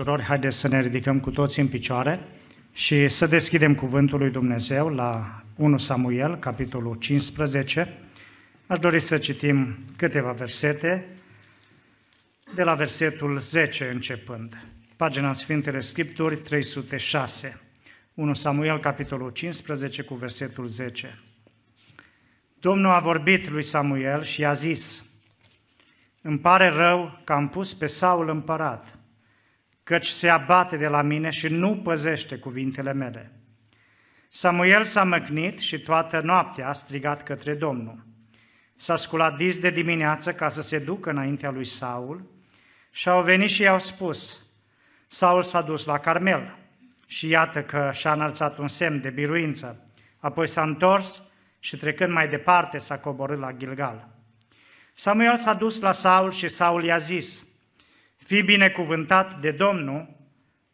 surori, haideți să ne ridicăm cu toți în picioare și să deschidem Cuvântul lui Dumnezeu la 1 Samuel, capitolul 15. Aș dori să citim câteva versete, de la versetul 10 începând. Pagina Sfintele Scripturi 306. 1 Samuel, capitolul 15, cu versetul 10. Domnul a vorbit lui Samuel și i-a zis, Îmi pare rău că am pus pe Saul împărat, căci se abate de la mine și nu păzește cuvintele mele. Samuel s-a măcnit și toată noaptea a strigat către Domnul. S-a sculat dis de dimineață ca să se ducă înaintea lui Saul și au venit și i-au spus, Saul s-a dus la Carmel și iată că și-a înălțat un semn de biruință. Apoi s-a întors și trecând mai departe s-a coborât la Gilgal. Samuel s-a dus la Saul și Saul i-a zis, Fii binecuvântat de Domnul,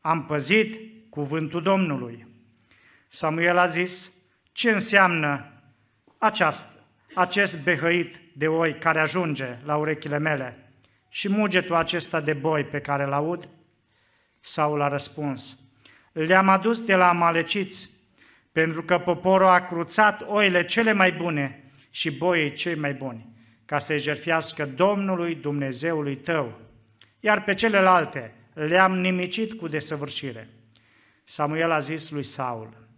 am păzit cuvântul Domnului. Samuel a zis, ce înseamnă această, acest behăit de oi care ajunge la urechile mele și mugetul acesta de boi pe care îl aud? Saul a răspuns, le-am adus de la amaleciți, pentru că poporul a cruțat oile cele mai bune și boii cei mai buni, ca să-i jertfească Domnului Dumnezeului tău, iar pe celelalte le-am nimicit cu desăvârșire. Samuel a zis lui Saul,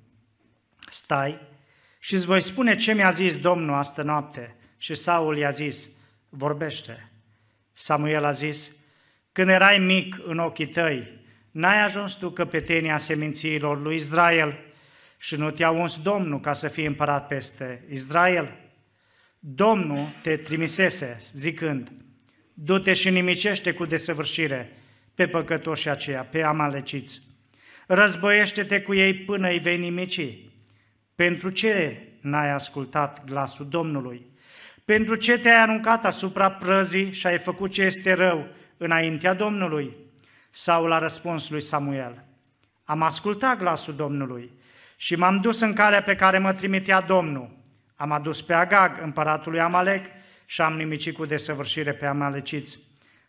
stai și îți voi spune ce mi-a zis Domnul astă noapte. Și Saul i-a zis, vorbește. Samuel a zis, când erai mic în ochii tăi, n-ai ajuns tu căpetenia semințiilor lui Israel și nu te-a uns Domnul ca să fii împărat peste Israel? Domnul te trimisese zicând, du-te și nimicește cu desăvârșire pe păcătoșii aceia, pe amaleciți. Războiește-te cu ei până îi vei nimici. Pentru ce n-ai ascultat glasul Domnului? Pentru ce te-ai aruncat asupra prăzii și ai făcut ce este rău înaintea Domnului? Saul a răspuns lui Samuel, am ascultat glasul Domnului și m-am dus în calea pe care mă trimitea Domnul. Am adus pe Agag, împăratul lui Amalek, și am nimicit cu desăvârșire pe amaleciți.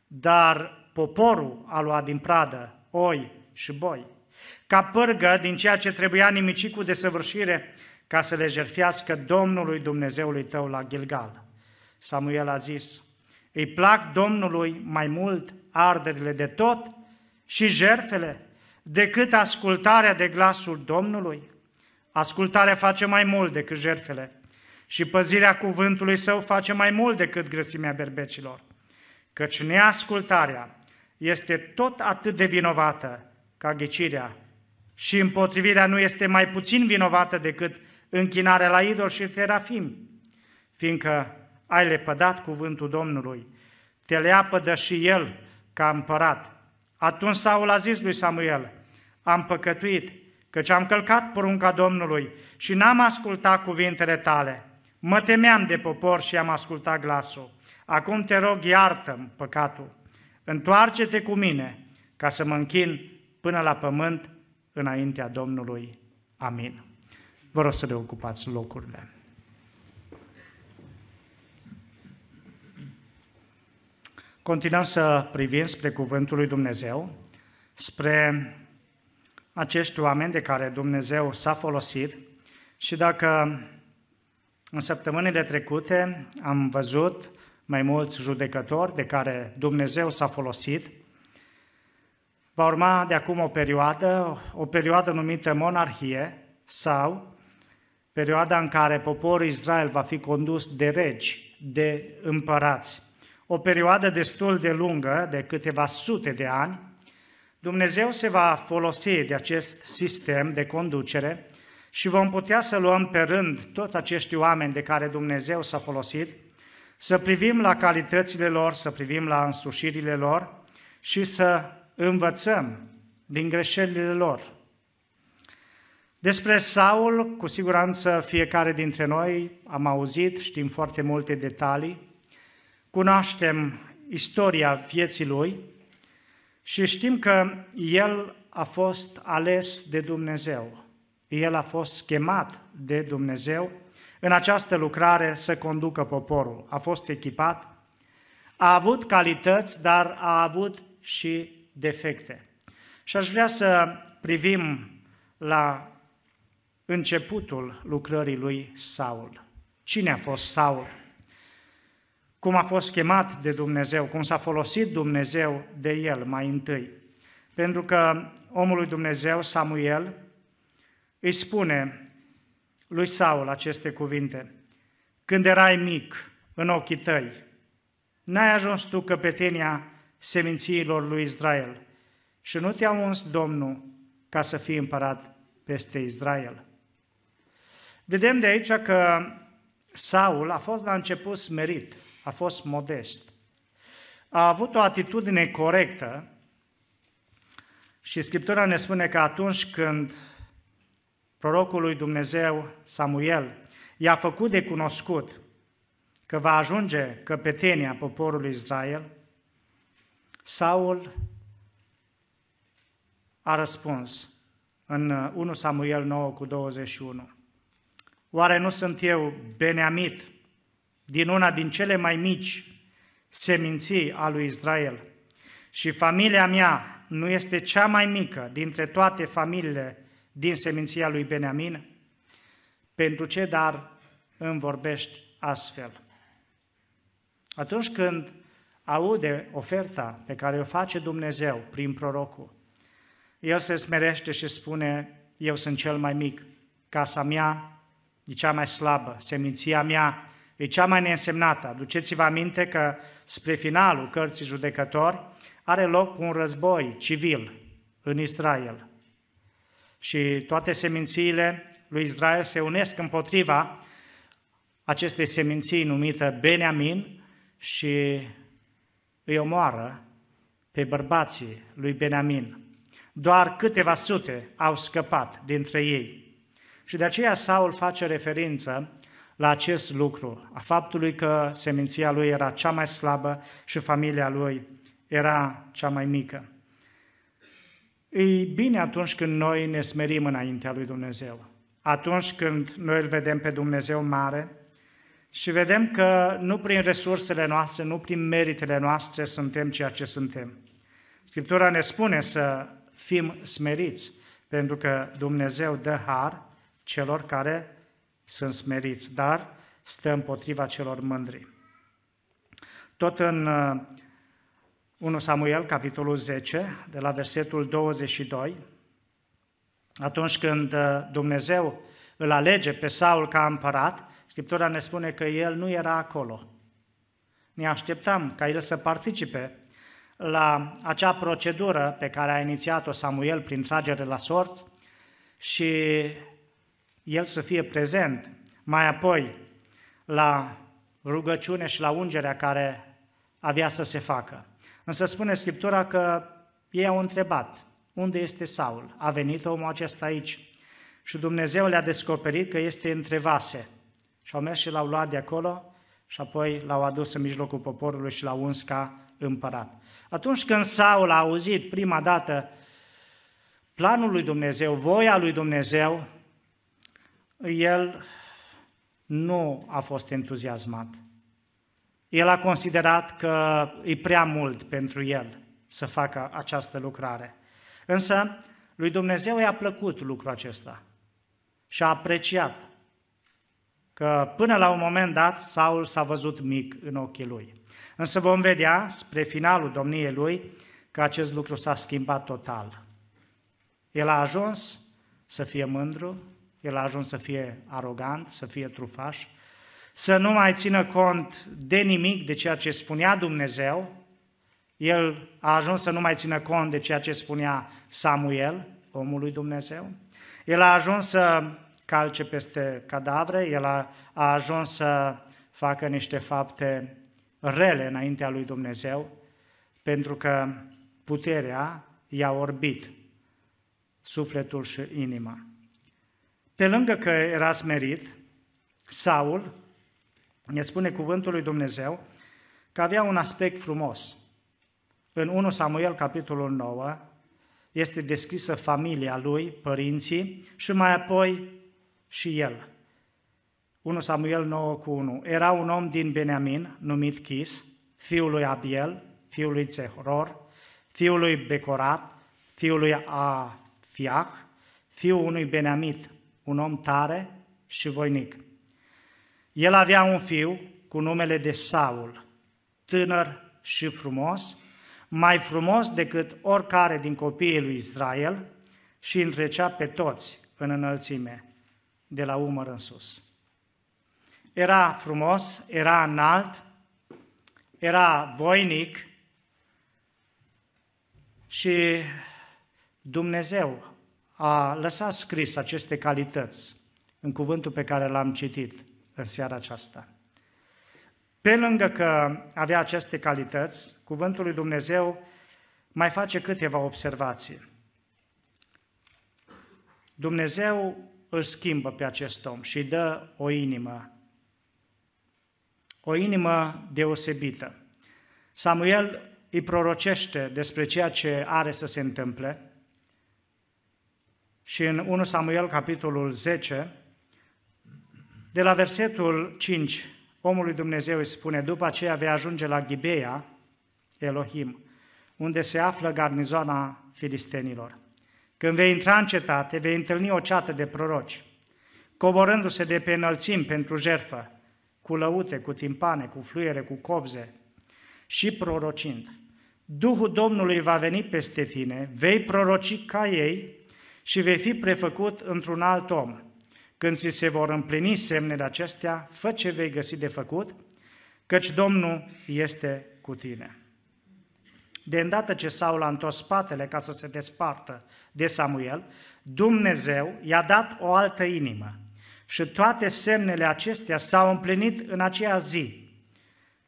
Dar poporul a luat din pradă oi și boi, ca pârgă din ceea ce trebuia nimici cu desăvârșire, ca să le jertfească Domnului Dumnezeului tău la Gilgal. Samuel a zis, îi plac Domnului mai mult arderile de tot și jerfele decât ascultarea de glasul Domnului. Ascultarea face mai mult decât jerfele și păzirea cuvântului său face mai mult decât grăsimea berbecilor. Căci neascultarea este tot atât de vinovată ca ghicirea și împotrivirea nu este mai puțin vinovată decât închinarea la idol și terafim, fiindcă ai lepădat cuvântul Domnului, te leapădă și el ca împărat. Atunci Saul a zis lui Samuel, am păcătuit, căci am călcat porunca Domnului și n-am ascultat cuvintele tale. Mă temeam de popor și am ascultat glasul. Acum te rog, iartă păcatul. Întoarce-te cu mine ca să mă închin până la pământ înaintea Domnului. Amin. Vă rog să le ocupați locurile. Continuăm să privim spre Cuvântul lui Dumnezeu, spre acești oameni de care Dumnezeu s-a folosit și dacă în săptămânile trecute am văzut mai mulți judecători de care Dumnezeu s-a folosit, va urma de acum o perioadă, o perioadă numită monarhie sau perioada în care poporul Israel va fi condus de regi, de împărați. O perioadă destul de lungă, de câteva sute de ani, Dumnezeu se va folosi de acest sistem de conducere și vom putea să luăm pe rând toți acești oameni de care Dumnezeu s-a folosit, să privim la calitățile lor, să privim la însușirile lor și să învățăm din greșelile lor. Despre Saul, cu siguranță fiecare dintre noi am auzit, știm foarte multe detalii, Cunoaștem istoria vieții lui și știm că el a fost ales de Dumnezeu. El a fost chemat de Dumnezeu în această lucrare să conducă poporul. A fost echipat, a avut calități, dar a avut și defecte. Și aș vrea să privim la începutul lucrării lui Saul. Cine a fost Saul? Cum a fost chemat de Dumnezeu, cum s-a folosit Dumnezeu de el mai întâi. Pentru că omul lui Dumnezeu, Samuel, îi spune lui Saul aceste cuvinte. Când erai mic în ochii tăi, n-ai ajuns tu căpetenia semințiilor lui Israel și nu te-a uns Domnul ca să fii împărat peste Israel. Vedem de aici că Saul a fost la început smerit, a fost modest. A avut o atitudine corectă și Scriptura ne spune că atunci când prorocul lui Dumnezeu, Samuel, i-a făcut de cunoscut că va ajunge căpetenia poporului Israel, Saul a răspuns în 1 Samuel 9 cu 21. Oare nu sunt eu Beneamit, din una din cele mai mici seminții a lui Israel? Și familia mea nu este cea mai mică dintre toate familiile din seminția lui Beneamin? Pentru ce dar îmi vorbești astfel? Atunci când aude oferta pe care o face Dumnezeu prin prorocul, el se smerește și spune, eu sunt cel mai mic, casa mea e cea mai slabă, seminția mea e cea mai neînsemnată. Aduceți-vă aminte că spre finalul cărții judecători are loc un război civil în Israel. Și toate semințiile lui Israel se unesc împotriva acestei seminții numită Beniamin și îi omoară pe bărbații lui Beniamin. Doar câteva sute au scăpat dintre ei. Și de aceea Saul face referință la acest lucru, a faptului că seminția lui era cea mai slabă și familia lui era cea mai mică. E bine atunci când noi ne smerim înaintea lui Dumnezeu. Atunci când noi îl vedem pe Dumnezeu mare și vedem că nu prin resursele noastre, nu prin meritele noastre suntem ceea ce suntem. Scriptura ne spune să fim smeriți, pentru că Dumnezeu dă har celor care sunt smeriți, dar stă împotriva celor mândri. Tot în 1 uh, Samuel, capitolul 10, de la versetul 22, atunci când uh, Dumnezeu îl alege pe Saul ca împărat, Scriptura ne spune că el nu era acolo. Ne așteptam ca el să participe la acea procedură pe care a inițiat-o Samuel prin tragere la sorți și el să fie prezent. Mai apoi, la rugăciune și la ungerea care avea să se facă. Însă spune Scriptura că ei au întrebat, unde este Saul? A venit omul acesta aici. Și Dumnezeu le-a descoperit că este între vase. Și au mers și l-au luat de acolo și apoi l-au adus în mijlocul poporului și l-au uns ca împărat. Atunci când Saul a auzit prima dată planul lui Dumnezeu, voia lui Dumnezeu, el nu a fost entuziasmat. El a considerat că e prea mult pentru el să facă această lucrare. Însă, lui Dumnezeu i-a plăcut lucrul acesta și a apreciat că până la un moment dat Saul s-a văzut mic în ochii lui. Însă vom vedea spre finalul domniei lui că acest lucru s-a schimbat total. El a ajuns să fie mândru, el a ajuns să fie arogant, să fie trufaș, să nu mai țină cont de nimic de ceea ce spunea Dumnezeu, el a ajuns să nu mai țină cont de ceea ce spunea Samuel, omul lui Dumnezeu, el a ajuns să calce peste cadavre, el a, a ajuns să facă niște fapte rele înaintea lui Dumnezeu, pentru că puterea i-a orbit sufletul și inima. Pe lângă că era smerit, Saul, ne spune cuvântul lui Dumnezeu, că avea un aspect frumos. În 1 Samuel, capitolul 9, este descrisă familia lui, părinții și mai apoi și el. 1 Samuel 9 cu 1. Era un om din Beniamin, numit Chis, fiul lui Abiel, fiul lui Zehoror, fiul lui Becorat, fiul lui Afiach, fiul unui Beneamit, un om tare și voinic. El avea un fiu cu numele de Saul, tânăr și frumos, mai frumos decât oricare din copiii lui Israel și întrecea pe toți în înălțime, de la umăr în sus. Era frumos, era înalt, era voinic și Dumnezeu a lăsat scris aceste calități în cuvântul pe care l-am citit în seara aceasta. Pe lângă că avea aceste calități, cuvântul lui Dumnezeu mai face câteva observații. Dumnezeu îl schimbă pe acest om și îi dă o inimă, o inimă deosebită. Samuel îi prorocește despre ceea ce are să se întâmple și în 1 Samuel, capitolul 10, de la versetul 5, omul lui Dumnezeu îi spune, după aceea vei ajunge la Ghibea, Elohim, unde se află garnizoana filistenilor. Când vei intra în cetate, vei întâlni o ceată de proroci, coborându-se de pe înălțimi pentru jertfă, cu lăute, cu timpane, cu fluiere, cu cobze și prorocind. Duhul Domnului va veni peste tine, vei proroci ca ei și vei fi prefăcut într-un alt om. Când ți se vor împlini semnele acestea, fă ce vei găsi de făcut, căci Domnul este cu tine. De îndată ce Saul a întors spatele ca să se despartă de Samuel, Dumnezeu i-a dat o altă inimă și toate semnele acestea s-au împlinit în aceea zi.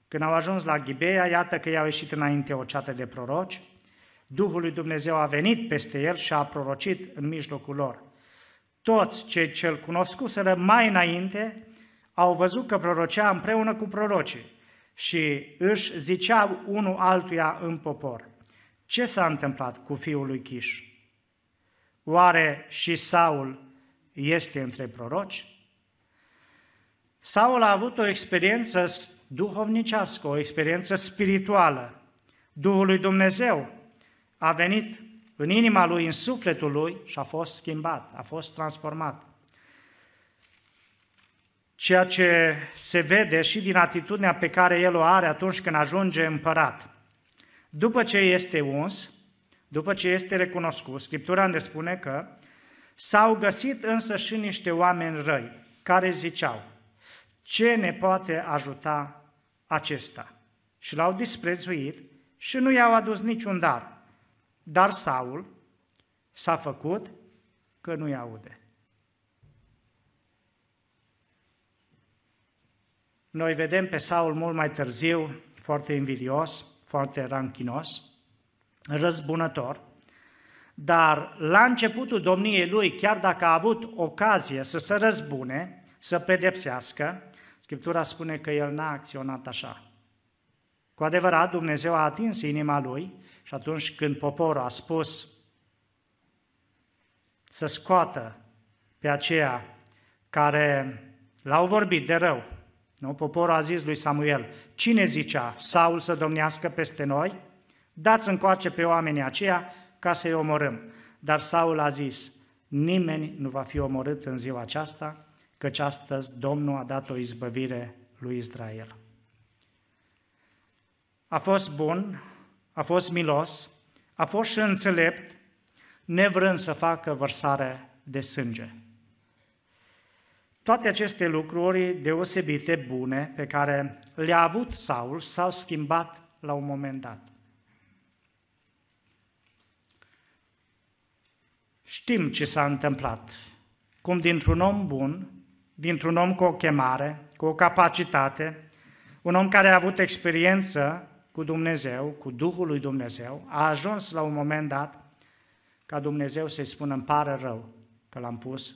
Când au ajuns la Ghibea, iată că i-au ieșit înainte o ceată de proroci, Duhul lui Dumnezeu a venit peste el și a prorocit în mijlocul lor. Toți cei ce îl cunoscuseră mai înainte au văzut că prorocea împreună cu prorocii și își ziceau unul altuia în popor. Ce s-a întâmplat cu fiul lui Chiș? Oare și Saul este între proroci? Saul a avut o experiență duhovnicească, o experiență spirituală. Duhul lui Dumnezeu a venit în inima lui, în sufletul lui și a fost schimbat, a fost transformat. Ceea ce se vede și din atitudinea pe care el o are atunci când ajunge împărat. După ce este uns, după ce este recunoscut, Scriptura ne spune că s-au găsit însă și niște oameni răi care ziceau, ce ne poate ajuta acesta? Și l-au disprețuit și nu i-au adus niciun dar. Dar Saul s-a făcut că nu-i aude. Noi vedem pe Saul mult mai târziu, foarte invidios, foarte ranchinos, răzbunător, dar la începutul domniei lui, chiar dacă a avut ocazie să se răzbune, să pedepsească, Scriptura spune că el n-a acționat așa. Cu adevărat, Dumnezeu a atins inima lui și atunci când poporul a spus să scoată pe aceea care l-au vorbit de rău, nu? poporul a zis lui Samuel, cine zicea Saul să domnească peste noi? Dați încoace pe oamenii aceia ca să-i omorâm. Dar Saul a zis, nimeni nu va fi omorât în ziua aceasta, căci astăzi Domnul a dat o izbăvire lui Israel. A fost bun, a fost milos, a fost și înțelept, nevrând să facă vărsare de sânge. Toate aceste lucruri deosebite, bune, pe care le-a avut Saul, s-au schimbat la un moment dat. Știm ce s-a întâmplat. Cum dintr-un om bun, dintr-un om cu o chemare, cu o capacitate, un om care a avut experiență cu Dumnezeu, cu Duhul lui Dumnezeu, a ajuns la un moment dat ca Dumnezeu să-i spună, îmi pare rău că l-am pus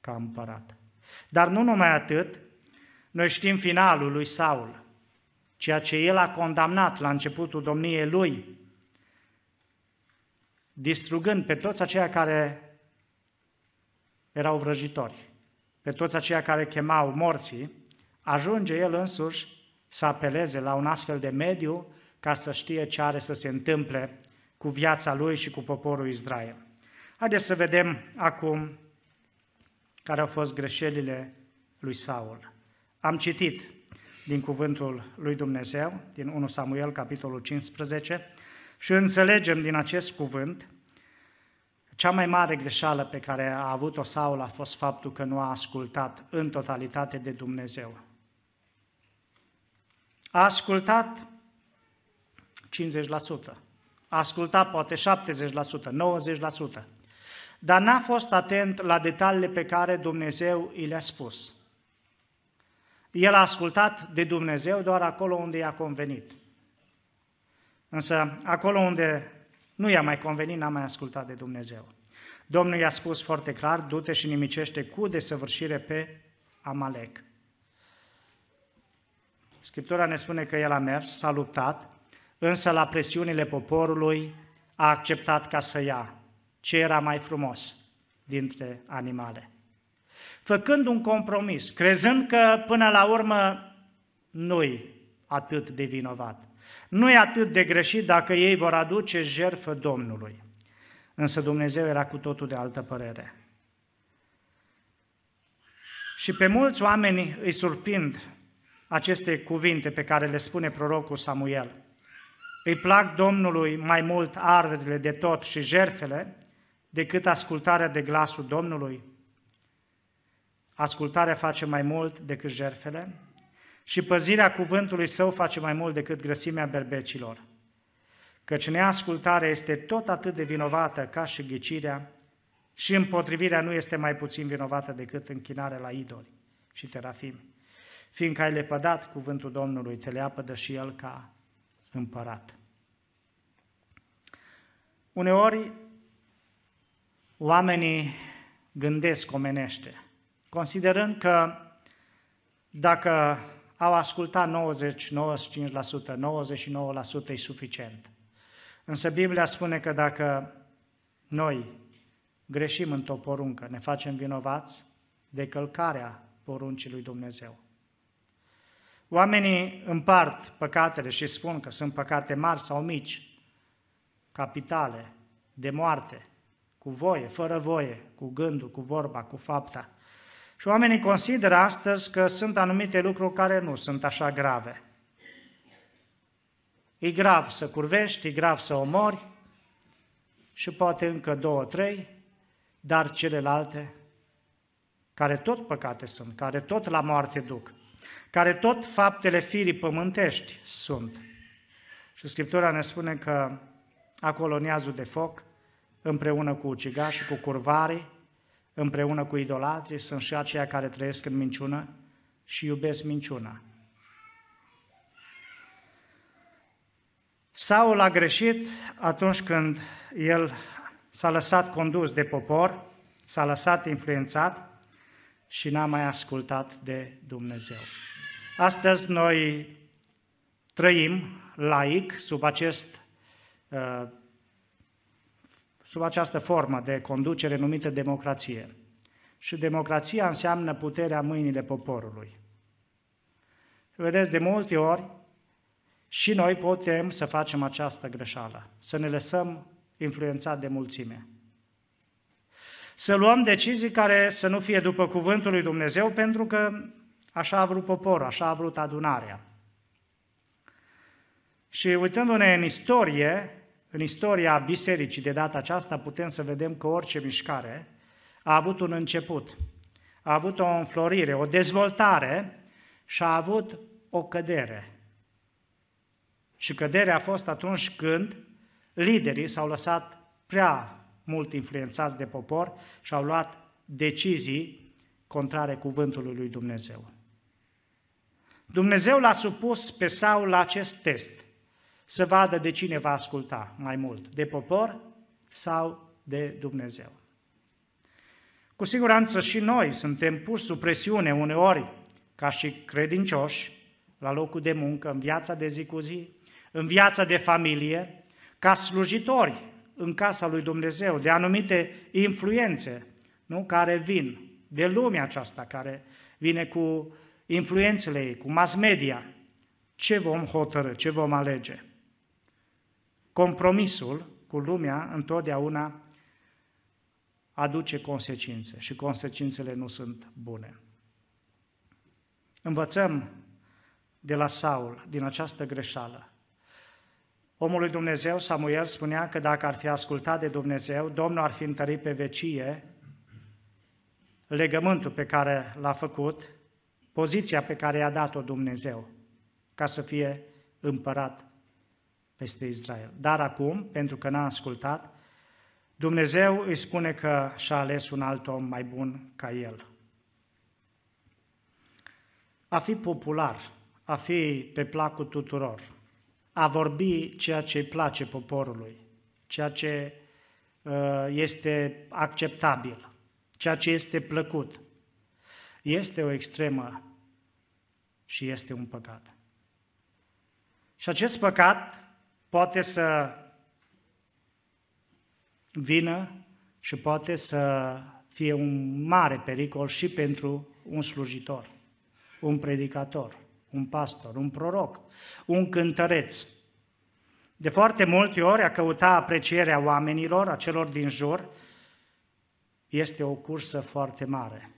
ca împărat. Dar nu numai atât, noi știm finalul lui Saul, ceea ce el a condamnat la începutul domniei lui, distrugând pe toți aceia care erau vrăjitori, pe toți aceia care chemau morții, ajunge el însuși să apeleze la un astfel de mediu ca să știe ce are să se întâmple cu viața lui și cu poporul Israel. Haideți să vedem acum care au fost greșelile lui Saul. Am citit din cuvântul lui Dumnezeu, din 1 Samuel, capitolul 15, și înțelegem din acest cuvânt cea mai mare greșeală pe care a avut-o Saul a fost faptul că nu a ascultat în totalitate de Dumnezeu. A ascultat 50%, a ascultat poate 70%, 90%, dar n-a fost atent la detaliile pe care Dumnezeu i le-a spus. El a ascultat de Dumnezeu doar acolo unde i-a convenit. Însă acolo unde nu i-a mai convenit, n-a mai ascultat de Dumnezeu. Domnul i-a spus foarte clar, du-te și nimicește cu desăvârșire pe Amalek. Scriptura ne spune că el a mers, s-a luptat, însă la presiunile poporului a acceptat ca să ia ce era mai frumos dintre animale. Făcând un compromis, crezând că până la urmă nu-i atât de vinovat. Nu e atât de greșit dacă ei vor aduce jertfă Domnului. Însă Dumnezeu era cu totul de altă părere. Și pe mulți oameni îi surprind aceste cuvinte pe care le spune prorocul Samuel. Îi plac Domnului mai mult arderile de tot și jerfele decât ascultarea de glasul Domnului. Ascultarea face mai mult decât jerfele și păzirea cuvântului său face mai mult decât grăsimea berbecilor. Căci neascultarea este tot atât de vinovată ca și ghicirea și împotrivirea nu este mai puțin vinovată decât închinarea la idoli și terafim. Fiindcă ai lepădat cuvântul Domnului, te leapădă și El ca împărat. Uneori, oamenii gândesc omenește, considerând că dacă au ascultat 90, 95%, 99% e suficient. Însă Biblia spune că dacă noi greșim într-o poruncă, ne facem vinovați de călcarea poruncii lui Dumnezeu. Oamenii împart păcatele și spun că sunt păcate mari sau mici, capitale, de moarte, cu voie, fără voie, cu gândul, cu vorba, cu fapta. Și oamenii consideră astăzi că sunt anumite lucruri care nu sunt așa grave. E grav să curvești, e grav să omori și poate încă două, trei, dar celelalte, care tot păcate sunt, care tot la moarte duc, care tot faptele firii pământești sunt. Și Scriptura ne spune că acolo neazul de foc, împreună cu ucigașii, cu curvarii, împreună cu idolatrii, sunt și aceia care trăiesc în minciună și iubesc minciuna. Saul a greșit atunci când el s-a lăsat condus de popor, s-a lăsat influențat și n-a mai ascultat de Dumnezeu. Astăzi noi trăim laic sub, acest, uh, sub această formă de conducere numită democrație. Și democrația înseamnă puterea mâinile poporului. Vedeți, de multe ori, și noi putem să facem această greșeală, să ne lăsăm influențat de mulțime. Să luăm decizii care să nu fie după cuvântul lui Dumnezeu, pentru că așa a vrut poporul, așa a vrut adunarea. Și uitându-ne în istorie, în istoria bisericii de data aceasta, putem să vedem că orice mișcare a avut un început, a avut o înflorire, o dezvoltare și a avut o cădere. Și căderea a fost atunci când liderii s-au lăsat prea mult influențați de popor și au luat decizii contrare cuvântului lui Dumnezeu. Dumnezeu l-a supus pe Saul la acest test, să vadă de cine va asculta mai mult, de popor sau de Dumnezeu. Cu siguranță și noi suntem puși sub presiune uneori, ca și credincioși, la locul de muncă, în viața de zi cu zi, în viața de familie, ca slujitori în casa lui Dumnezeu, de anumite influențe nu? care vin de lumea aceasta, care vine cu influențele ei, cu mass media. Ce vom hotărâ, ce vom alege? Compromisul cu lumea întotdeauna aduce consecințe și consecințele nu sunt bune. Învățăm de la Saul, din această greșeală. Omul lui Dumnezeu, Samuel, spunea că dacă ar fi ascultat de Dumnezeu, Domnul ar fi întărit pe vecie legământul pe care l-a făcut, poziția pe care i-a dat-o Dumnezeu, ca să fie împărat peste Israel. Dar acum, pentru că n-a ascultat, Dumnezeu îi spune că și-a ales un alt om mai bun ca el. A fi popular, a fi pe placul tuturor, a vorbi ceea ce îi place poporului, ceea ce uh, este acceptabil, ceea ce este plăcut, este o extremă și este un păcat. Și acest păcat poate să vină și poate să fie un mare pericol și pentru un slujitor, un predicator, un pastor, un proroc, un cântăreț. De foarte multe ori a căuta aprecierea oamenilor, a celor din jur, este o cursă foarte mare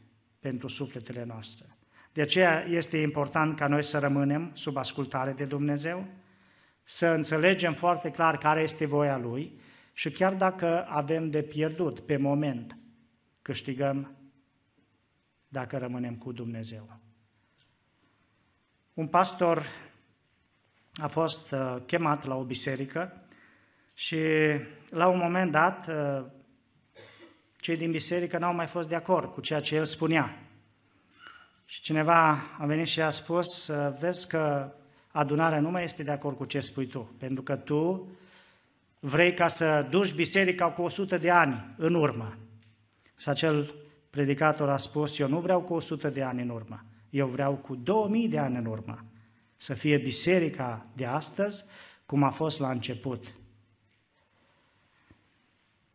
pentru sufletele noastre. De aceea este important ca noi să rămânem sub ascultare de Dumnezeu, să înțelegem foarte clar care este voia Lui și chiar dacă avem de pierdut pe moment, câștigăm dacă rămânem cu Dumnezeu. Un pastor a fost uh, chemat la o biserică și la un moment dat uh, cei din biserică n-au mai fost de acord cu ceea ce el spunea. Și cineva a venit și a spus, uh, vezi că adunarea nu mai este de acord cu ce spui tu, pentru că tu vrei ca să duci biserica cu 100 de ani în urmă. Și acel predicator a spus, eu nu vreau cu 100 de ani în urmă, eu vreau cu 2000 de ani în urmă. Să fie biserica de astăzi cum a fost la început.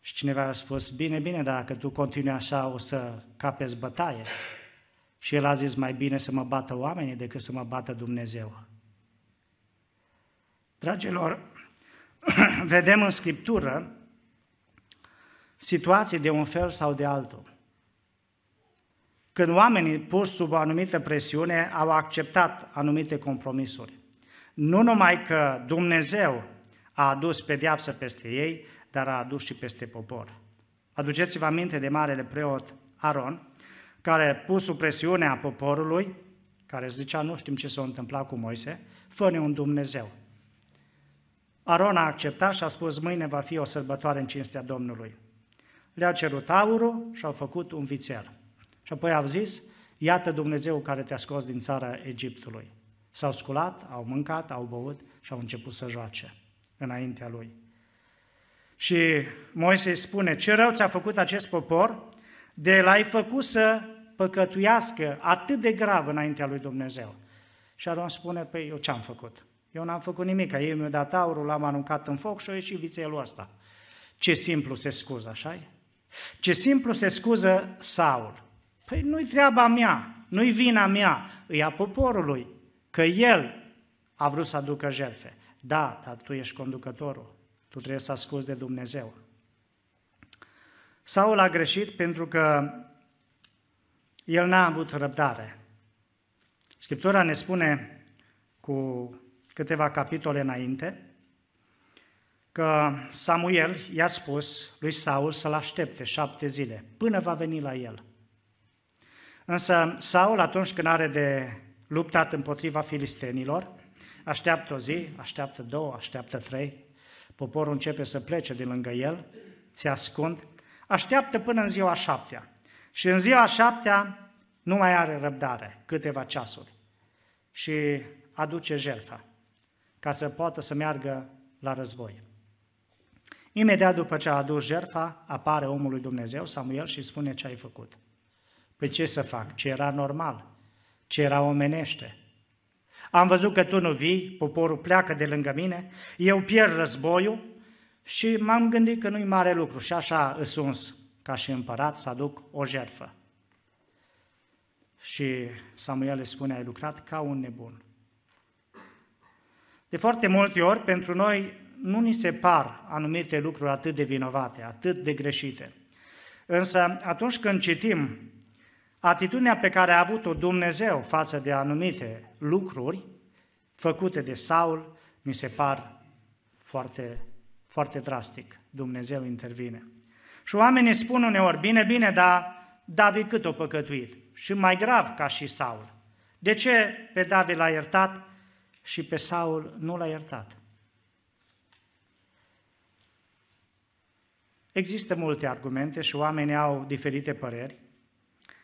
Și cineva a spus, bine, bine, dacă tu continui așa o să capezi bătaie. Și el a zis, mai bine să mă bată oamenii decât să mă bată Dumnezeu. Dragilor, vedem în Scriptură situații de un fel sau de altul. Când oamenii puși sub o anumită presiune au acceptat anumite compromisuri. Nu numai că Dumnezeu a adus pedeapsă peste ei, dar a adus și peste popor. Aduceți-vă aminte de marele preot Aron, care pus sub presiunea poporului, care zicea, nu știm ce s-a întâmplat cu Moise, fă un Dumnezeu. Aron a acceptat și a spus, mâine va fi o sărbătoare în cinstea Domnului. Le-a cerut aurul și au făcut un vițel. Și apoi au zis, iată Dumnezeu care te-a scos din țara Egiptului. S-au sculat, au mâncat, au băut și au început să joace înaintea lui. Și Moise spune, ce rău ți-a făcut acest popor de l-ai făcut să păcătuiască atât de grav înaintea lui Dumnezeu. Și Aron spune, păi eu ce-am făcut? Eu n-am făcut nimic, ei mi-au dat aurul, l-am aruncat în foc și a ieșit vițelul ăsta. Ce simplu se scuză, așa Ce simplu se scuză Saul. Păi nu-i treaba mea, nu-i vina mea, îi a poporului, că el a vrut să aducă jertfe. Da, dar tu ești conducătorul, tu trebuie să asculți de Dumnezeu. Saul a greșit pentru că el n-a avut răbdare. Scriptura ne spune cu câteva capitole înainte, că Samuel i-a spus lui Saul să-l aștepte șapte zile, până va veni la el. Însă Saul, atunci când are de luptat împotriva filistenilor, așteaptă o zi, așteaptă două, așteaptă trei, poporul începe să plece de lângă el, ți ascund, așteaptă până în ziua șaptea. Și în ziua șaptea nu mai are răbdare, câteva ceasuri. Și aduce jertfa ca să poată să meargă la război. Imediat după ce a adus jertfa, apare omul lui Dumnezeu, Samuel, și spune ce ai făcut. Păi ce să fac? Ce era normal? Ce era omenește? Am văzut că tu nu vii, poporul pleacă de lângă mine, eu pierd războiul și m-am gândit că nu-i mare lucru și așa îs uns ca și împărat să aduc o jertfă. Și Samuel le spune, ai lucrat ca un nebun. De foarte multe ori, pentru noi nu ni se par anumite lucruri atât de vinovate, atât de greșite. Însă atunci când citim atitudinea pe care a avut-o Dumnezeu față de anumite lucruri făcute de Saul, mi se par foarte, foarte drastic. Dumnezeu intervine. Și oamenii spun uneori, bine, bine, dar David cât o păcătuit? Și mai grav ca și Saul. De ce pe David l-a iertat și pe Saul nu l-a iertat? Există multe argumente și oamenii au diferite păreri,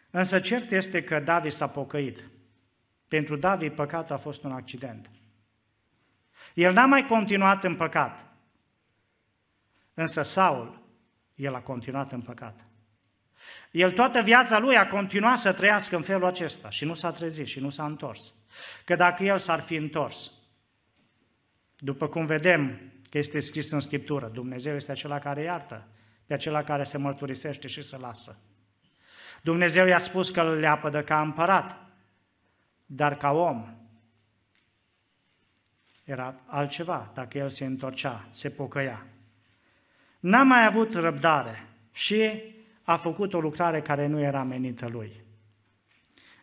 însă cert este că David s-a pocăit. Pentru David păcatul a fost un accident. El n-a mai continuat în păcat, însă Saul, el a continuat în păcat. El toată viața lui a continuat să trăiască în felul acesta și nu s-a trezit și nu s-a întors. Că dacă el s-ar fi întors, după cum vedem că este scris în Scriptură, Dumnezeu este acela care iartă, pe acela care se mărturisește și se lasă. Dumnezeu i-a spus că îl leapădă ca împărat, dar ca om era altceva dacă el se întorcea, se pocăia. N-a mai avut răbdare și a făcut o lucrare care nu era menită lui.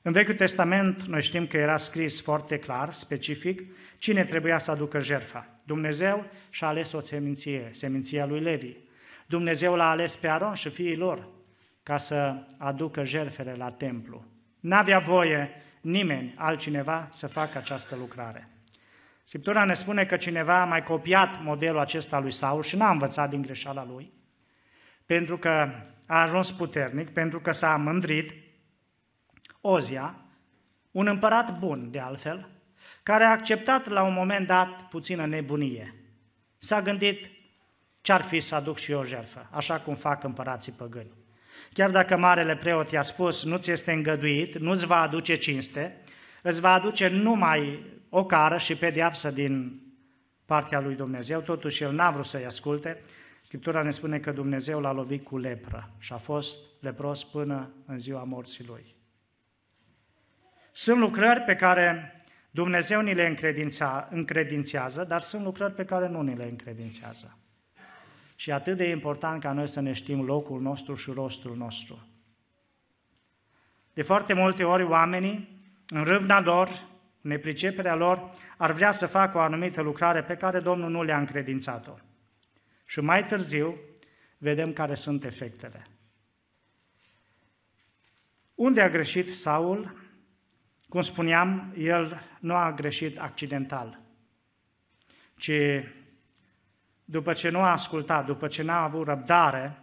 În Vechiul Testament noi știm că era scris foarte clar, specific, cine trebuia să aducă jertfa. Dumnezeu și-a ales o seminție, seminția lui Levi. Dumnezeu l-a ales pe Aron și fiii lor ca să aducă jertfele la templu. N-avea voie nimeni altcineva să facă această lucrare. Scriptura ne spune că cineva a mai copiat modelul acesta lui Saul și n-a învățat din greșeala lui, pentru că a ajuns puternic, pentru că s-a mândrit, Ozia, un împărat bun de altfel, care a acceptat la un moment dat puțină nebunie. S-a gândit ce-ar fi să aduc și eu o jertfă, așa cum fac împărații păgâni. Chiar dacă marele preot i-a spus nu ți este îngăduit, nu-ți va aduce cinste, îți va aduce numai o cară și pedeapsă din partea lui Dumnezeu, totuși el n-a vrut să-i asculte. Scriptura ne spune că Dumnezeu l-a lovit cu lepră și a fost lepros până în ziua morții lui. Sunt lucrări pe care Dumnezeu ni le încredințează, dar sunt lucrări pe care nu ni le încredințează. Și atât de important ca noi să ne știm locul nostru și rostul nostru. De foarte multe ori oamenii, în râvna lor, nepriceperea lor, ar vrea să facă o anumită lucrare pe care Domnul nu le-a încredințat-o. Și mai târziu vedem care sunt efectele. Unde a greșit Saul? Cum spuneam, el nu a greșit accidental, ci după ce nu a ascultat, după ce n-a avut răbdare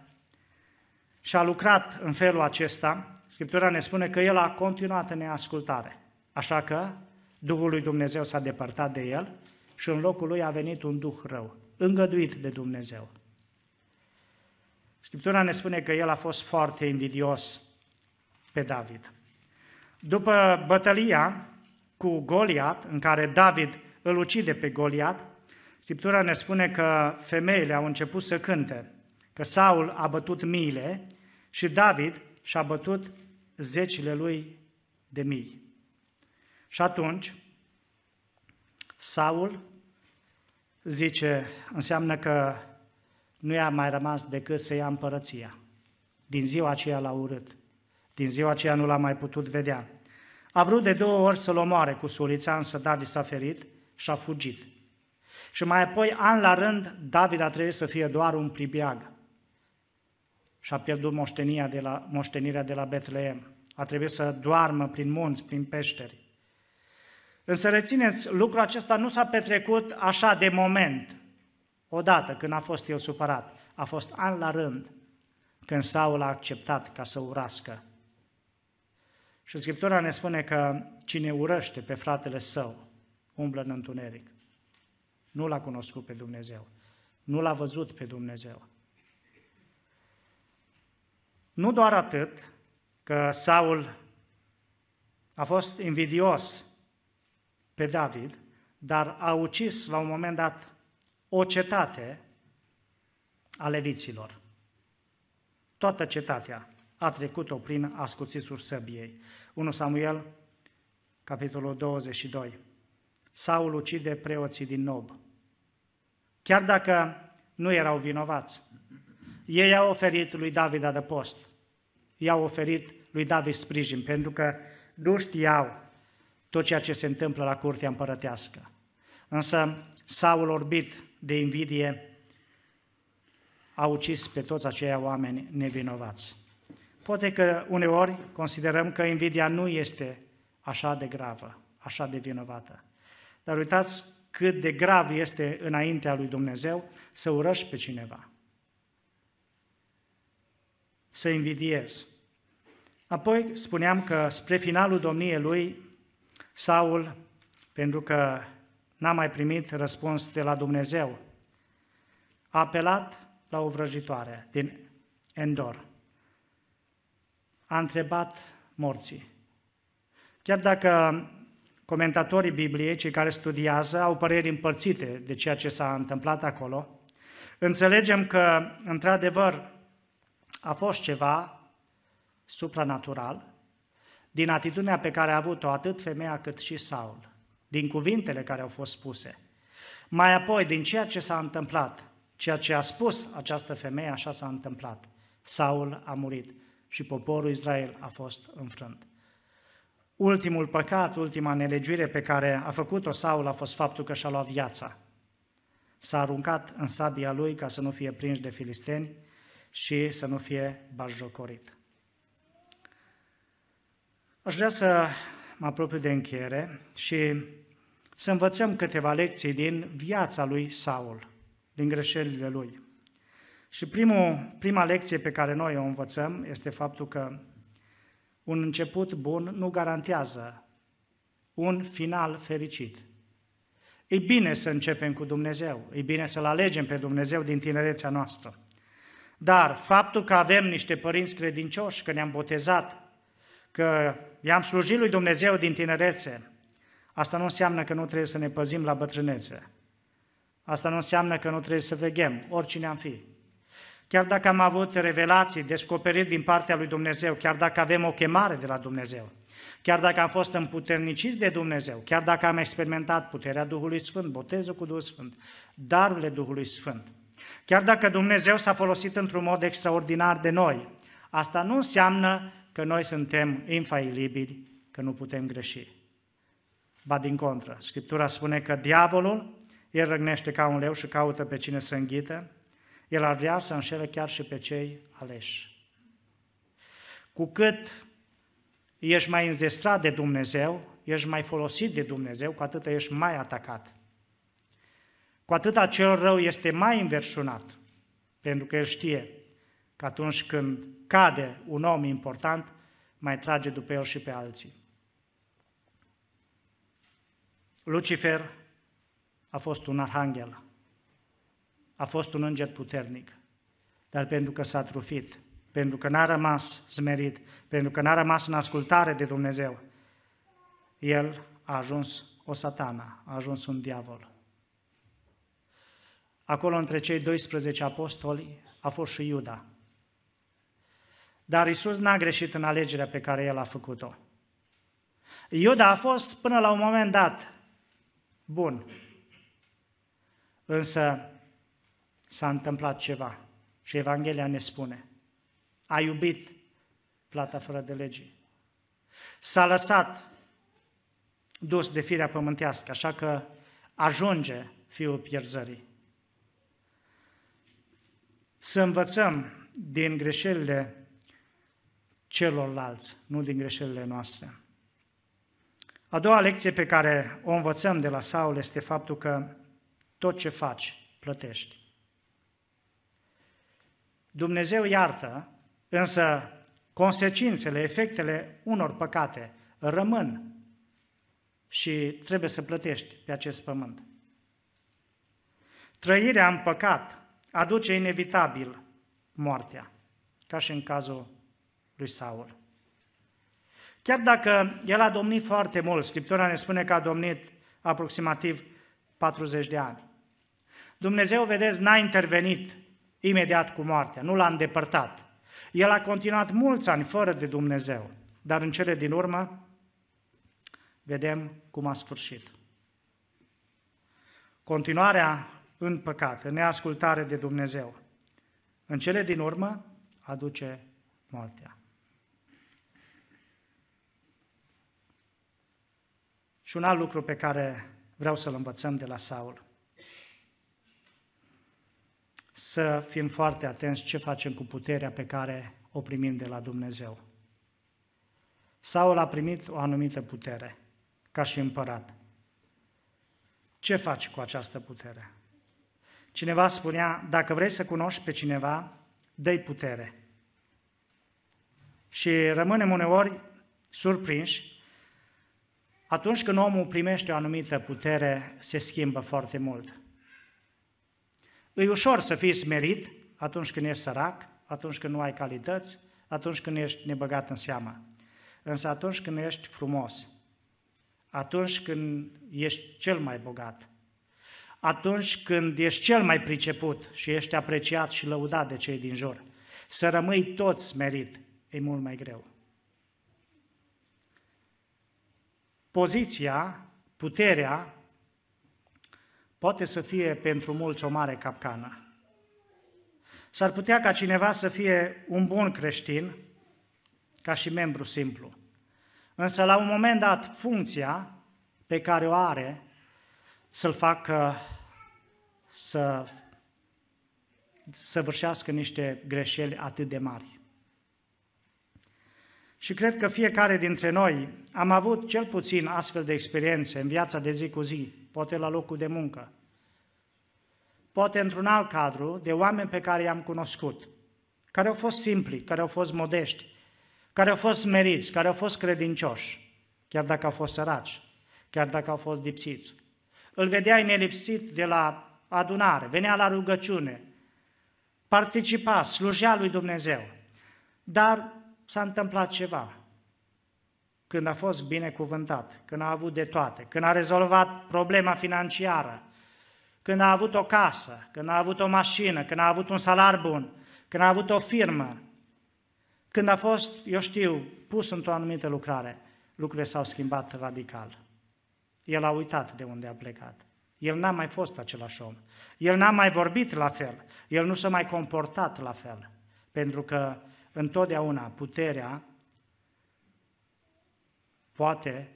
și a lucrat în felul acesta, Scriptura ne spune că el a continuat în neascultare. Așa că Duhul lui Dumnezeu s-a depărtat de el și în locul lui a venit un duh rău, îngăduit de Dumnezeu. Scriptura ne spune că el a fost foarte invidios pe David. După bătălia cu Goliat, în care David îl ucide pe Goliat, Scriptura ne spune că femeile au început să cânte, că Saul a bătut miile și David și-a bătut zecile lui de mii. Și atunci, Saul zice, înseamnă că nu i-a mai rămas decât să ia împărăția. Din ziua aceea l-a urât. Din ziua aceea nu l-a mai putut vedea. A vrut de două ori să-l omoare cu sulița, însă David s-a ferit și a fugit. Și mai apoi, an la rând, David a trebuit să fie doar un plibeag. Și a pierdut moștenirea de la, moștenirea de la Betleem. A trebuit să doarmă prin munți, prin peșteri. Însă rețineți, lucrul acesta nu s-a petrecut așa de moment, odată când a fost el supărat. A fost an la rând când Saul a acceptat ca să urască. Și Scriptura ne spune că cine urăște pe fratele său umblă în întuneric. Nu l-a cunoscut pe Dumnezeu. Nu l-a văzut pe Dumnezeu. Nu doar atât că Saul a fost invidios pe David, dar a ucis la un moment dat o cetate a leviților. Toată cetatea a trecut-o prin ascuțisul săbiei. 1 Samuel, capitolul 22. Saul ucide preoții din Nob. Chiar dacă nu erau vinovați. Ei au oferit lui David adăpost. I-au oferit lui David sprijin, pentru că nu știau tot ceea ce se întâmplă la curtea împărătească. Însă Saul, orbit de invidie, a ucis pe toți aceia oameni nevinovați. Poate că uneori considerăm că invidia nu este așa de gravă, așa de vinovată. Dar uitați cât de grav este înaintea lui Dumnezeu să urăști pe cineva. Să invidiezi. Apoi spuneam că spre finalul domniei lui, Saul, pentru că n-a mai primit răspuns de la Dumnezeu, a apelat la o vrăjitoare din Endor. A întrebat morții. Chiar dacă comentatorii Bibliei, cei care studiază, au păreri împărțite de ceea ce s-a întâmplat acolo, înțelegem că, într-adevăr, a fost ceva supranatural din atitudinea pe care a avut-o atât femeia cât și Saul, din cuvintele care au fost spuse. Mai apoi, din ceea ce s-a întâmplat, ceea ce a spus această femeie, așa s-a întâmplat. Saul a murit și poporul Israel a fost înfrânt. Ultimul păcat, ultima nelegiuire pe care a făcut-o Saul a fost faptul că și-a luat viața. S-a aruncat în sabia lui ca să nu fie prins de filisteni și să nu fie bajocorit. Aș vrea să mă apropiu de încheiere și să învățăm câteva lecții din viața lui Saul, din greșelile lui. Și primul, prima lecție pe care noi o învățăm este faptul că un început bun nu garantează un final fericit. E bine să începem cu Dumnezeu, e bine să-L alegem pe Dumnezeu din tinerețea noastră. Dar faptul că avem niște părinți credincioși, că ne-am botezat, că i-am slujit lui Dumnezeu din tinerețe, asta nu înseamnă că nu trebuie să ne păzim la bătrânețe. Asta nu înseamnă că nu trebuie să veghem, oricine am fi. Chiar dacă am avut revelații, descoperiri din partea lui Dumnezeu, chiar dacă avem o chemare de la Dumnezeu, chiar dacă am fost împuterniciți de Dumnezeu, chiar dacă am experimentat puterea Duhului Sfânt, botezul cu Duhul Sfânt, darurile Duhului Sfânt, chiar dacă Dumnezeu s-a folosit într-un mod extraordinar de noi, asta nu înseamnă că noi suntem infailibili, că nu putem greși. Ba din contră, Scriptura spune că diavolul, el răgnește ca un leu și caută pe cine să înghită, el ar vrea să înșele chiar și pe cei aleși. Cu cât ești mai înzestrat de Dumnezeu, ești mai folosit de Dumnezeu, cu atât ești mai atacat. Cu atât acel rău este mai înverșunat, pentru că el știe că atunci când cade un om important, mai trage după el și pe alții. Lucifer a fost un arhanghel, a fost un înger puternic, dar pentru că s-a trufit, pentru că n-a rămas smerit, pentru că n-a rămas în ascultare de Dumnezeu, el a ajuns o satana, a ajuns un diavol. Acolo între cei 12 apostoli a fost și Iuda. Dar Isus n-a greșit în alegerea pe care el a făcut-o. Iuda a fost până la un moment dat bun. Însă s-a întâmplat ceva și Evanghelia ne spune. A iubit plata fără de legii. S-a lăsat dus de firea pământească, așa că ajunge fiul pierzării. Să învățăm din greșelile celorlalți, nu din greșelile noastre. A doua lecție pe care o învățăm de la Saul este faptul că tot ce faci, plătești. Dumnezeu iartă, însă consecințele, efectele unor păcate rămân și trebuie să plătești pe acest pământ. Trăirea în păcat aduce inevitabil moartea, ca și în cazul lui Saul. Chiar dacă el a domnit foarte mult, Scriptura ne spune că a domnit aproximativ 40 de ani. Dumnezeu, vedeți, n-a intervenit imediat cu moartea, nu l-a îndepărtat. El a continuat mulți ani fără de Dumnezeu, dar în cele din urmă vedem cum a sfârșit. Continuarea în păcat, în neascultare de Dumnezeu. În cele din urmă aduce moartea. Și un alt lucru pe care vreau să-l învățăm de la Saul. Să fim foarte atenți ce facem cu puterea pe care o primim de la Dumnezeu. Saul a primit o anumită putere, ca și împărat. Ce faci cu această putere? Cineva spunea, dacă vrei să cunoști pe cineva, dă putere. Și rămânem uneori surprinși atunci când omul primește o anumită putere, se schimbă foarte mult. E ușor să fii smerit atunci când ești sărac, atunci când nu ai calități, atunci când ești nebăgat în seamă. Însă atunci când ești frumos, atunci când ești cel mai bogat, atunci când ești cel mai priceput și ești apreciat și lăudat de cei din jur, să rămâi tot smerit, e mult mai greu. Poziția, puterea, poate să fie pentru mulți o mare capcană. S-ar putea ca cineva să fie un bun creștin, ca și membru simplu. Însă, la un moment dat, funcția pe care o are să-l facă să săvârșească niște greșeli atât de mari. Și cred că fiecare dintre noi am avut cel puțin astfel de experiențe în viața de zi cu zi, poate la locul de muncă, poate într-un alt cadru, de oameni pe care i-am cunoscut, care au fost simpli, care au fost modești, care au fost meriți, care au fost credincioși, chiar dacă au fost săraci, chiar dacă au fost lipsiți. Îl vedeai nelipsit de la adunare, venea la rugăciune, participa, slujea lui Dumnezeu. Dar s-a întâmplat ceva. Când a fost binecuvântat, când a avut de toate, când a rezolvat problema financiară, când a avut o casă, când a avut o mașină, când a avut un salar bun, când a avut o firmă, când a fost, eu știu, pus într-o anumită lucrare, lucrurile s-au schimbat radical. El a uitat de unde a plecat. El n-a mai fost același om. El n-a mai vorbit la fel. El nu s-a mai comportat la fel. Pentru că întotdeauna puterea poate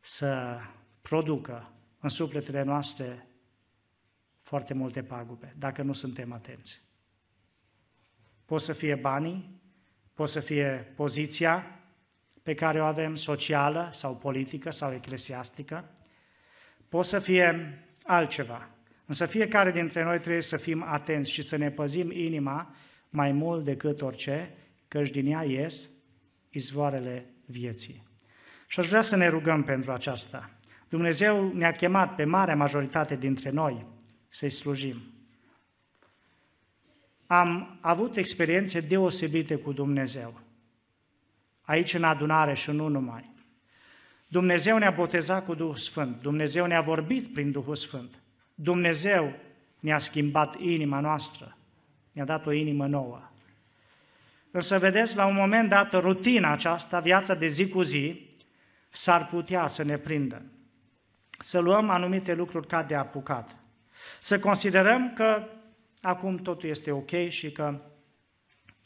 să producă în sufletele noastre foarte multe pagube, dacă nu suntem atenți. Pot să fie banii, pot să fie poziția pe care o avem, socială sau politică sau eclesiastică, pot să fie altceva. Însă fiecare dintre noi trebuie să fim atenți și să ne păzim inima mai mult decât orice, căci din ea ies izvoarele vieții. Și aș vrea să ne rugăm pentru aceasta. Dumnezeu ne-a chemat pe marea majoritate dintre noi să-i slujim. Am avut experiențe deosebite cu Dumnezeu. Aici în adunare și nu numai. Dumnezeu ne-a botezat cu Duhul Sfânt. Dumnezeu ne-a vorbit prin Duhul Sfânt. Dumnezeu ne-a schimbat inima noastră mi-a dat o inimă nouă. Însă, vedeți, la un moment dat, rutina aceasta, viața de zi cu zi, s-ar putea să ne prindă. Să luăm anumite lucruri ca de apucat. Să considerăm că acum totul este ok și că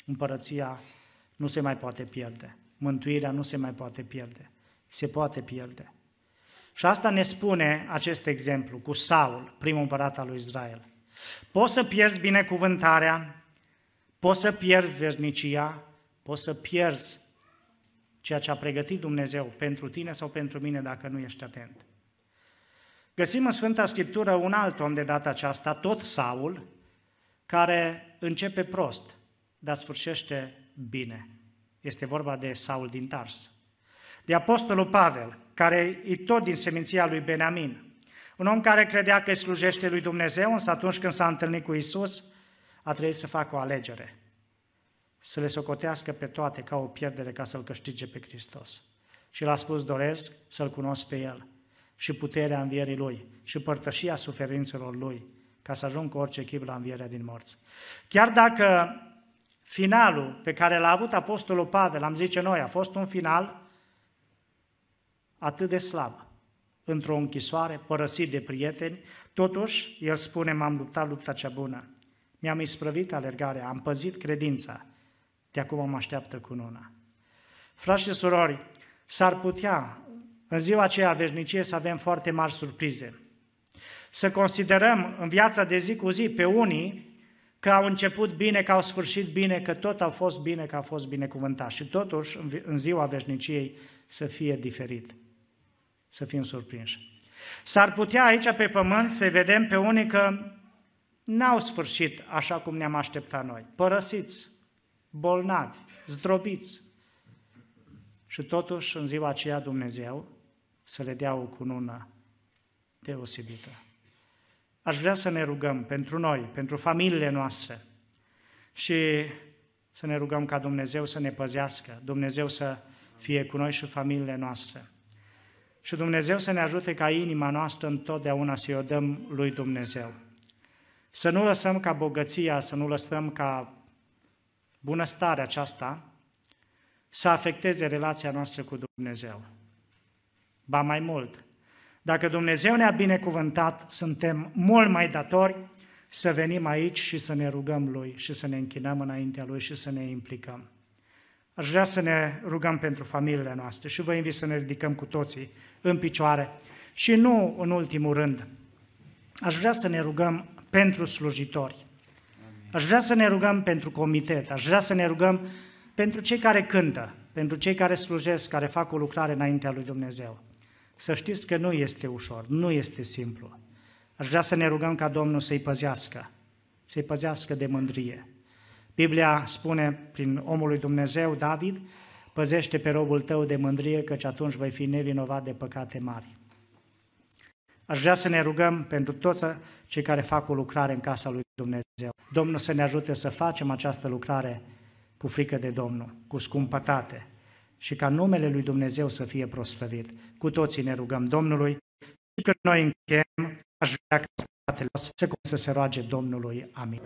împărăția nu se mai poate pierde. Mântuirea nu se mai poate pierde. Se poate pierde. Și asta ne spune acest exemplu cu Saul, primul împărat al lui Israel. Poți să pierzi binecuvântarea, poți să pierzi veșnicia, poți să pierzi ceea ce a pregătit Dumnezeu pentru tine sau pentru mine dacă nu ești atent. Găsim în Sfânta Scriptură un alt om de data aceasta, tot Saul, care începe prost, dar sfârșește bine. Este vorba de Saul din Tars. De Apostolul Pavel, care e tot din seminția lui Benamin, un om care credea că îi slujește lui Dumnezeu, însă atunci când s-a întâlnit cu Isus, a trebuit să facă o alegere. Să le socotească pe toate ca o pierdere ca să-L câștige pe Hristos. Și l-a spus, doresc să-L cunosc pe El și puterea învierii Lui și părtășia suferințelor Lui, ca să ajung cu orice chip la învierea din morți. Chiar dacă finalul pe care l-a avut Apostolul Pavel, am zice noi, a fost un final atât de slab, într-o închisoare, părăsit de prieteni, totuși el spune, m-am luptat lupta cea bună, mi-am isprăvit alergarea, am păzit credința, de acum mă așteaptă cununa. Frați și surori, s-ar putea în ziua aceea veșnicie să avem foarte mari surprize. Să considerăm în viața de zi cu zi pe unii că au început bine, că au sfârșit bine, că tot au fost bine, că au fost binecuvântați. Și totuși, în ziua veșniciei, să fie diferit, să fim surprinși. S-ar putea aici pe pământ să vedem pe unii că n-au sfârșit așa cum ne-am așteptat noi. Părăsiți, bolnavi, zdrobiți. Și totuși, în ziua aceea, Dumnezeu să le dea o cunună deosebită. Aș vrea să ne rugăm pentru noi, pentru familiile noastre și să ne rugăm ca Dumnezeu să ne păzească, Dumnezeu să fie cu noi și familiile noastre. Și Dumnezeu să ne ajute ca inima noastră întotdeauna să o dăm lui Dumnezeu. Să nu lăsăm ca bogăția, să nu lăsăm ca bunăstarea aceasta să afecteze relația noastră cu Dumnezeu. Ba mai mult, dacă Dumnezeu ne-a binecuvântat, suntem mult mai datori să venim aici și să ne rugăm Lui și să ne închinăm înaintea Lui și să ne implicăm. Aș vrea să ne rugăm pentru familiile noastre și vă invit să ne ridicăm cu toții în picioare. Și nu în ultimul rând, aș vrea să ne rugăm pentru slujitori. Aș vrea să ne rugăm pentru comitet, aș vrea să ne rugăm pentru cei care cântă, pentru cei care slujesc, care fac o lucrare înaintea lui Dumnezeu. Să știți că nu este ușor, nu este simplu. Aș vrea să ne rugăm ca Domnul să-i păzească, să-i păzească de mândrie. Biblia spune prin omul lui Dumnezeu, David, păzește pe robul tău de mândrie, căci atunci vei fi nevinovat de păcate mari. Aș vrea să ne rugăm pentru toți cei care fac o lucrare în casa lui Dumnezeu. Domnul să ne ajute să facem această lucrare cu frică de Domnul, cu scumpătate, și ca numele lui Dumnezeu să fie proslăvit. Cu toții ne rugăm Domnului și când noi încheiem, aș vrea ca spatele să se roage Domnului. Amin.